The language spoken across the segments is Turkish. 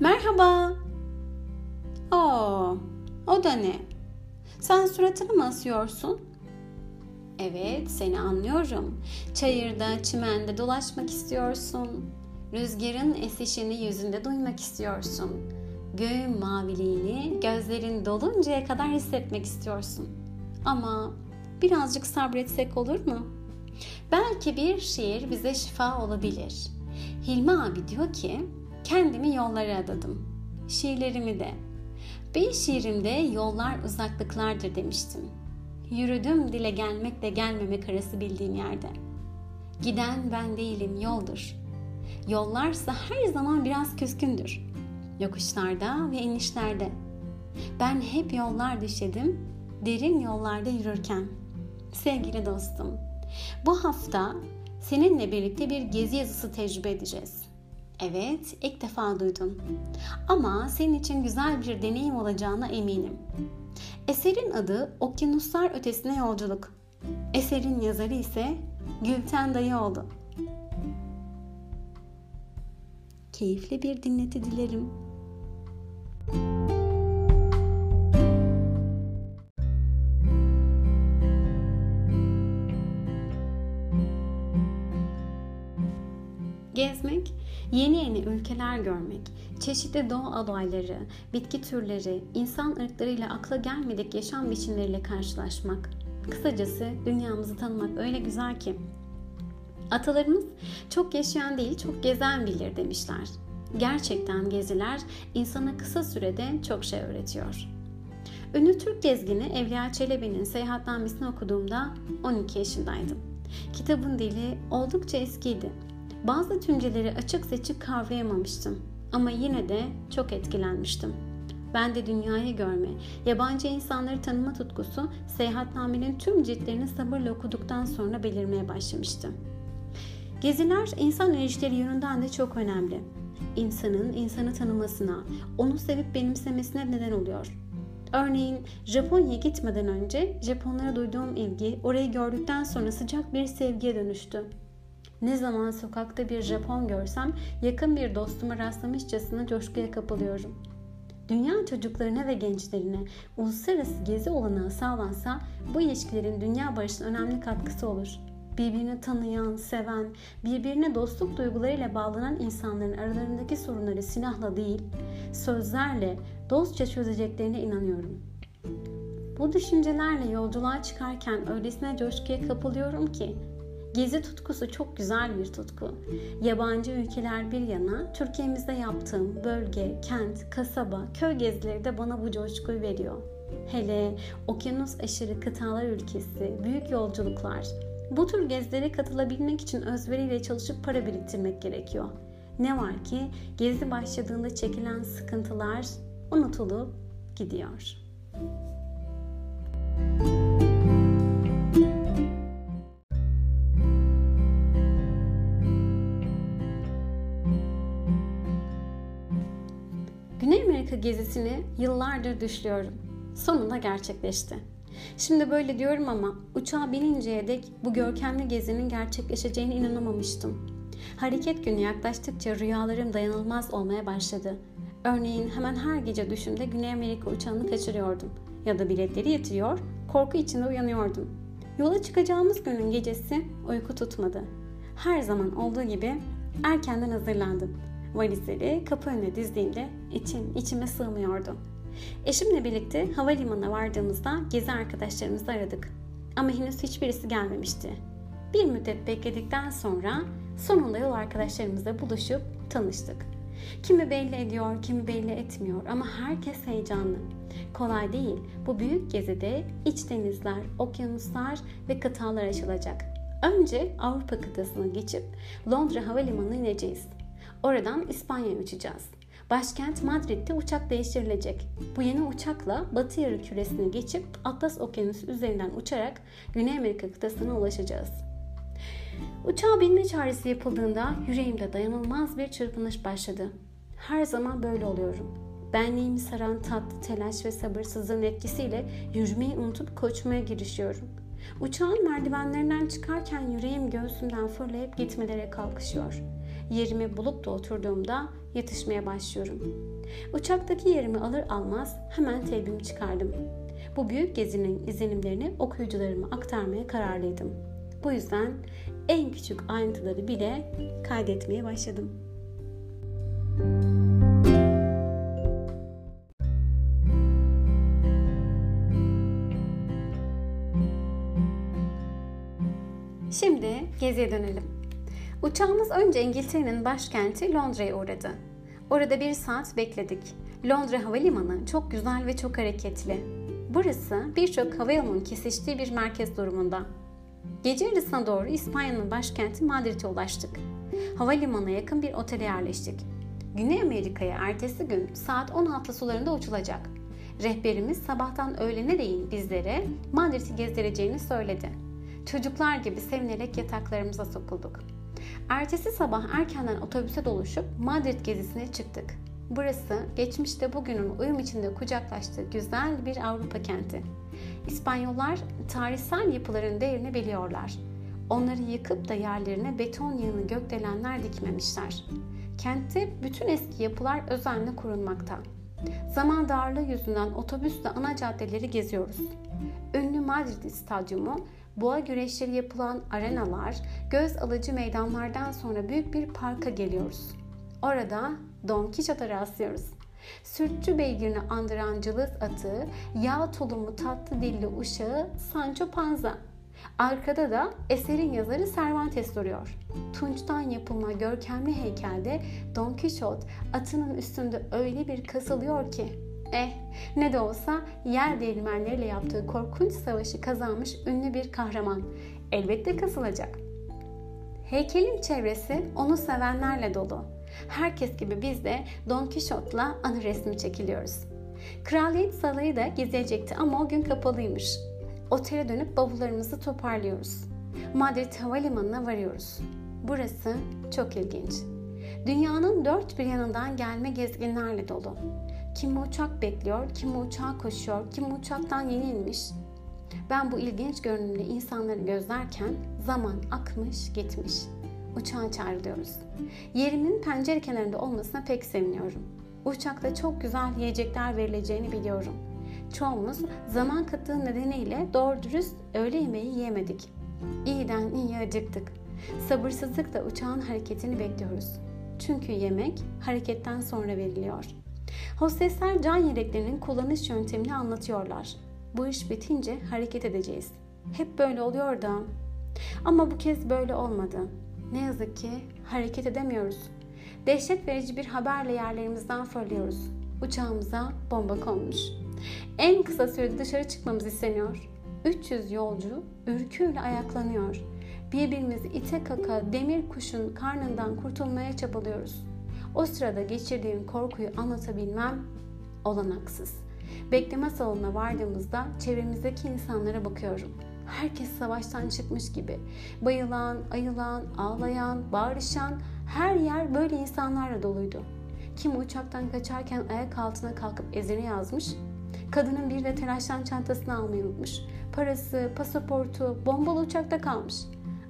Merhaba. Oo, o da ne? Sen suratını mı asıyorsun? Evet, seni anlıyorum. Çayırda, çimende dolaşmak istiyorsun. Rüzgarın esişini yüzünde duymak istiyorsun. Göğün maviliğini gözlerin doluncaya kadar hissetmek istiyorsun. Ama birazcık sabretsek olur mu? Belki bir şiir bize şifa olabilir. Hilmi abi diyor ki, kendimi yollara adadım. Şiirlerimi de. Bir şiirimde yollar uzaklıklardır demiştim. Yürüdüm dile gelmekle gelmemek arası bildiğim yerde. Giden ben değilim yoldur. Yollarsa her zaman biraz küskündür. Yokuşlarda ve inişlerde. Ben hep yollar düşedim, derin yollarda yürürken. Sevgili dostum, bu hafta seninle birlikte bir gezi yazısı tecrübe edeceğiz. Evet, ilk defa duydum. Ama senin için güzel bir deneyim olacağına eminim. Eserin adı Okyanuslar Ötesine Yolculuk. Eserin yazarı ise Gülten Dayıoğlu. Keyifli bir dinleti dilerim. Gezmek, yeni yeni ülkeler görmek, çeşitli doğa olayları, bitki türleri, insan ırklarıyla akla gelmedik yaşam biçimleriyle karşılaşmak. Kısacası dünyamızı tanımak öyle güzel ki. Atalarımız çok yaşayan değil, çok gezen bilir demişler. Gerçekten geziler insana kısa sürede çok şey öğretiyor. Ünlü Türk gezgini Evliya Çelebi'nin seyahatnamesini okuduğumda 12 yaşındaydım. Kitabın dili oldukça eskiydi bazı tümceleri açık seçik kavrayamamıştım ama yine de çok etkilenmiştim. Ben de dünyayı görme, yabancı insanları tanıma tutkusu seyahatnamenin tüm ciltlerini sabırla okuduktan sonra belirmeye başlamıştı. Geziler insan ilişkileri yönünden de çok önemli. İnsanın insanı tanımasına, onu sevip benimsemesine neden oluyor. Örneğin Japonya'ya gitmeden önce Japonlara duyduğum ilgi orayı gördükten sonra sıcak bir sevgiye dönüştü. Ne zaman sokakta bir Japon görsem yakın bir dostuma rastlamışçasına coşkuya kapılıyorum. Dünya çocuklarına ve gençlerine uluslararası gezi olanağı sağlansa bu ilişkilerin dünya barışına önemli katkısı olur. Birbirini tanıyan, seven, birbirine dostluk duygularıyla bağlanan insanların aralarındaki sorunları silahla değil, sözlerle dostça çözeceklerine inanıyorum. Bu düşüncelerle yolculuğa çıkarken öylesine coşkuya kapılıyorum ki Gezi tutkusu çok güzel bir tutku. Yabancı ülkeler bir yana Türkiye'mizde yaptığım bölge, kent, kasaba, köy gezileri de bana bu coşkuyu veriyor. Hele okyanus aşırı kıtalar ülkesi, büyük yolculuklar. Bu tür gezilere katılabilmek için özveriyle çalışıp para biriktirmek gerekiyor. Ne var ki gezi başladığında çekilen sıkıntılar unutulup gidiyor. Güney Amerika gezisini yıllardır düşlüyorum. Sonunda gerçekleşti. Şimdi böyle diyorum ama uçağa bininceye dek bu görkemli gezinin gerçekleşeceğine inanamamıştım. Hareket günü yaklaştıkça rüyalarım dayanılmaz olmaya başladı. Örneğin hemen her gece düşümde Güney Amerika uçağını kaçırıyordum. Ya da biletleri yitiriyor, korku içinde uyanıyordum. Yola çıkacağımız günün gecesi uyku tutmadı. Her zaman olduğu gibi erkenden hazırlandım valizleri kapı önüne dizdiğimde içim içime sığmıyordu. Eşimle birlikte havalimanına vardığımızda gezi arkadaşlarımızı aradık. Ama henüz hiçbirisi gelmemişti. Bir müddet bekledikten sonra sonunda yol arkadaşlarımızla buluşup tanıştık. Kimi belli ediyor, kimi belli etmiyor ama herkes heyecanlı. Kolay değil. Bu büyük gezide iç denizler, okyanuslar ve kıtalar açılacak. Önce Avrupa kıtasına geçip Londra Havalimanı'na ineceğiz. Oradan İspanya'ya uçacağız. Başkent Madrid'de uçak değiştirilecek. Bu yeni uçakla Batı yarı küresine geçip Atlas Okyanusu üzerinden uçarak Güney Amerika kıtasına ulaşacağız. Uçağa binme çağrısı yapıldığında yüreğimde dayanılmaz bir çırpınış başladı. Her zaman böyle oluyorum. Benliğimi saran tatlı telaş ve sabırsızlığın etkisiyle yürümeyi unutup koşmaya girişiyorum. Uçağın merdivenlerinden çıkarken yüreğim göğsümden fırlayıp gitmelere kalkışıyor. Yerimi bulup da oturduğumda yatışmaya başlıyorum. Uçaktaki yerimi alır almaz hemen telbimi çıkardım. Bu büyük gezinin izlenimlerini okuyucularıma aktarmaya kararlıydım. Bu yüzden en küçük ayrıntıları bile kaydetmeye başladım. Şimdi geziye dönelim. Uçağımız önce İngiltere'nin başkenti Londra'ya uğradı. Orada bir saat bekledik. Londra Havalimanı çok güzel ve çok hareketli. Burası birçok havayolunun kesiştiği bir merkez durumunda. Gece yarısına doğru İspanya'nın başkenti Madrid'e ulaştık. Havalimanına yakın bir otele yerleştik. Güney Amerika'ya ertesi gün saat 16 sularında uçulacak. Rehberimiz sabahtan öğlene değin bizlere Madrid'i gezdireceğini söyledi. Çocuklar gibi sevinerek yataklarımıza sokulduk. Ertesi sabah erkenden otobüse doluşup Madrid gezisine çıktık. Burası geçmişte bugünün uyum içinde kucaklaştığı güzel bir Avrupa kenti. İspanyollar tarihsel yapıların değerini biliyorlar. Onları yıkıp da yerlerine beton yığını gökdelenler dikmemişler. Kentte bütün eski yapılar özenle korunmakta. Zaman darlığı yüzünden otobüsle ana caddeleri geziyoruz. Ünlü Madrid Stadyumu, boğa güreşleri yapılan arenalar, göz alıcı meydanlardan sonra büyük bir parka geliyoruz. Orada Don Quixote'a rastlıyoruz. Sürtçü beygirini andıran cılız atı, yağ tulumu tatlı dilli uşağı Sancho Panza. Arkada da eserin yazarı Cervantes duruyor. Tunçtan yapılma görkemli heykelde Don Quixote atının üstünde öyle bir kasılıyor ki Eh ne de olsa yer değirmenleriyle yaptığı korkunç savaşı kazanmış ünlü bir kahraman. Elbette kasılacak. Heykelin çevresi onu sevenlerle dolu. Herkes gibi biz de Don Quixote'la anı resmi çekiliyoruz. Kraliyet salayı da gezilecekti ama o gün kapalıymış. Otele dönüp bavullarımızı toparlıyoruz. Madrid Havalimanı'na varıyoruz. Burası çok ilginç. Dünyanın dört bir yanından gelme gezginlerle dolu. Kimi uçak bekliyor, kimi uçağa koşuyor, kimi uçaktan yeni inmiş. Ben bu ilginç görünümlü insanları gözlerken zaman akmış gitmiş. Uçağa çağrılıyoruz. Yerimin pencere kenarında olmasına pek seviniyorum. Uçakta çok güzel yiyecekler verileceğini biliyorum. Çoğumuz zaman kıtlığı nedeniyle doğru dürüst öğle yemeği yiyemedik. İyiden iyi acıktık. Sabırsızlıkla uçağın hareketini bekliyoruz. Çünkü yemek hareketten sonra veriliyor. Hostesler can yeleklerinin kullanış yöntemini anlatıyorlar. Bu iş bitince hareket edeceğiz. Hep böyle oluyor da. Ama bu kez böyle olmadı. Ne yazık ki hareket edemiyoruz. Dehşet verici bir haberle yerlerimizden fırlıyoruz. Uçağımıza bomba konmuş. En kısa sürede dışarı çıkmamız isteniyor. 300 yolcu ürküyle ayaklanıyor. Birbirimizi ite kaka demir kuşun karnından kurtulmaya çabalıyoruz. O sırada geçirdiğim korkuyu anlatabilmem olanaksız. Bekleme salonuna vardığımızda çevremizdeki insanlara bakıyorum. Herkes savaştan çıkmış gibi. Bayılan, ayılan, ağlayan, bağırışan her yer böyle insanlarla doluydu. Kim uçaktan kaçarken ayak altına kalkıp ezini yazmış. Kadının bir de telaştan çantasını almayı unutmuş. Parası, pasaportu bombalı uçakta kalmış.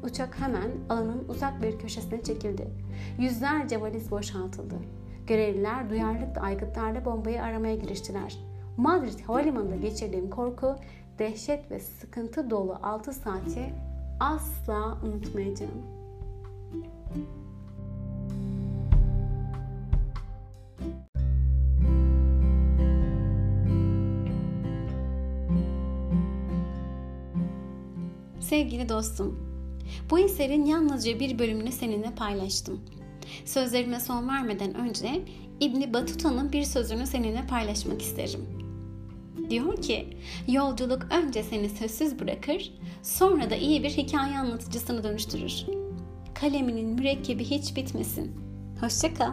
Uçak hemen alanın uzak bir köşesine çekildi. Yüzlerce valiz boşaltıldı. Görevliler duyarlılıkla aygıtlarla bombayı aramaya giriştiler. Madrid havalimanında geçirdiğim korku, dehşet ve sıkıntı dolu 6 saati asla unutmayacağım. Sevgili dostum, bu eserin yalnızca bir bölümünü seninle paylaştım. Sözlerime son vermeden önce İbni Batuta'nın bir sözünü seninle paylaşmak isterim. Diyor ki, yolculuk önce seni sözsüz bırakır, sonra da iyi bir hikaye anlatıcısını dönüştürür. Kaleminin mürekkebi hiç bitmesin. Hoşçakal.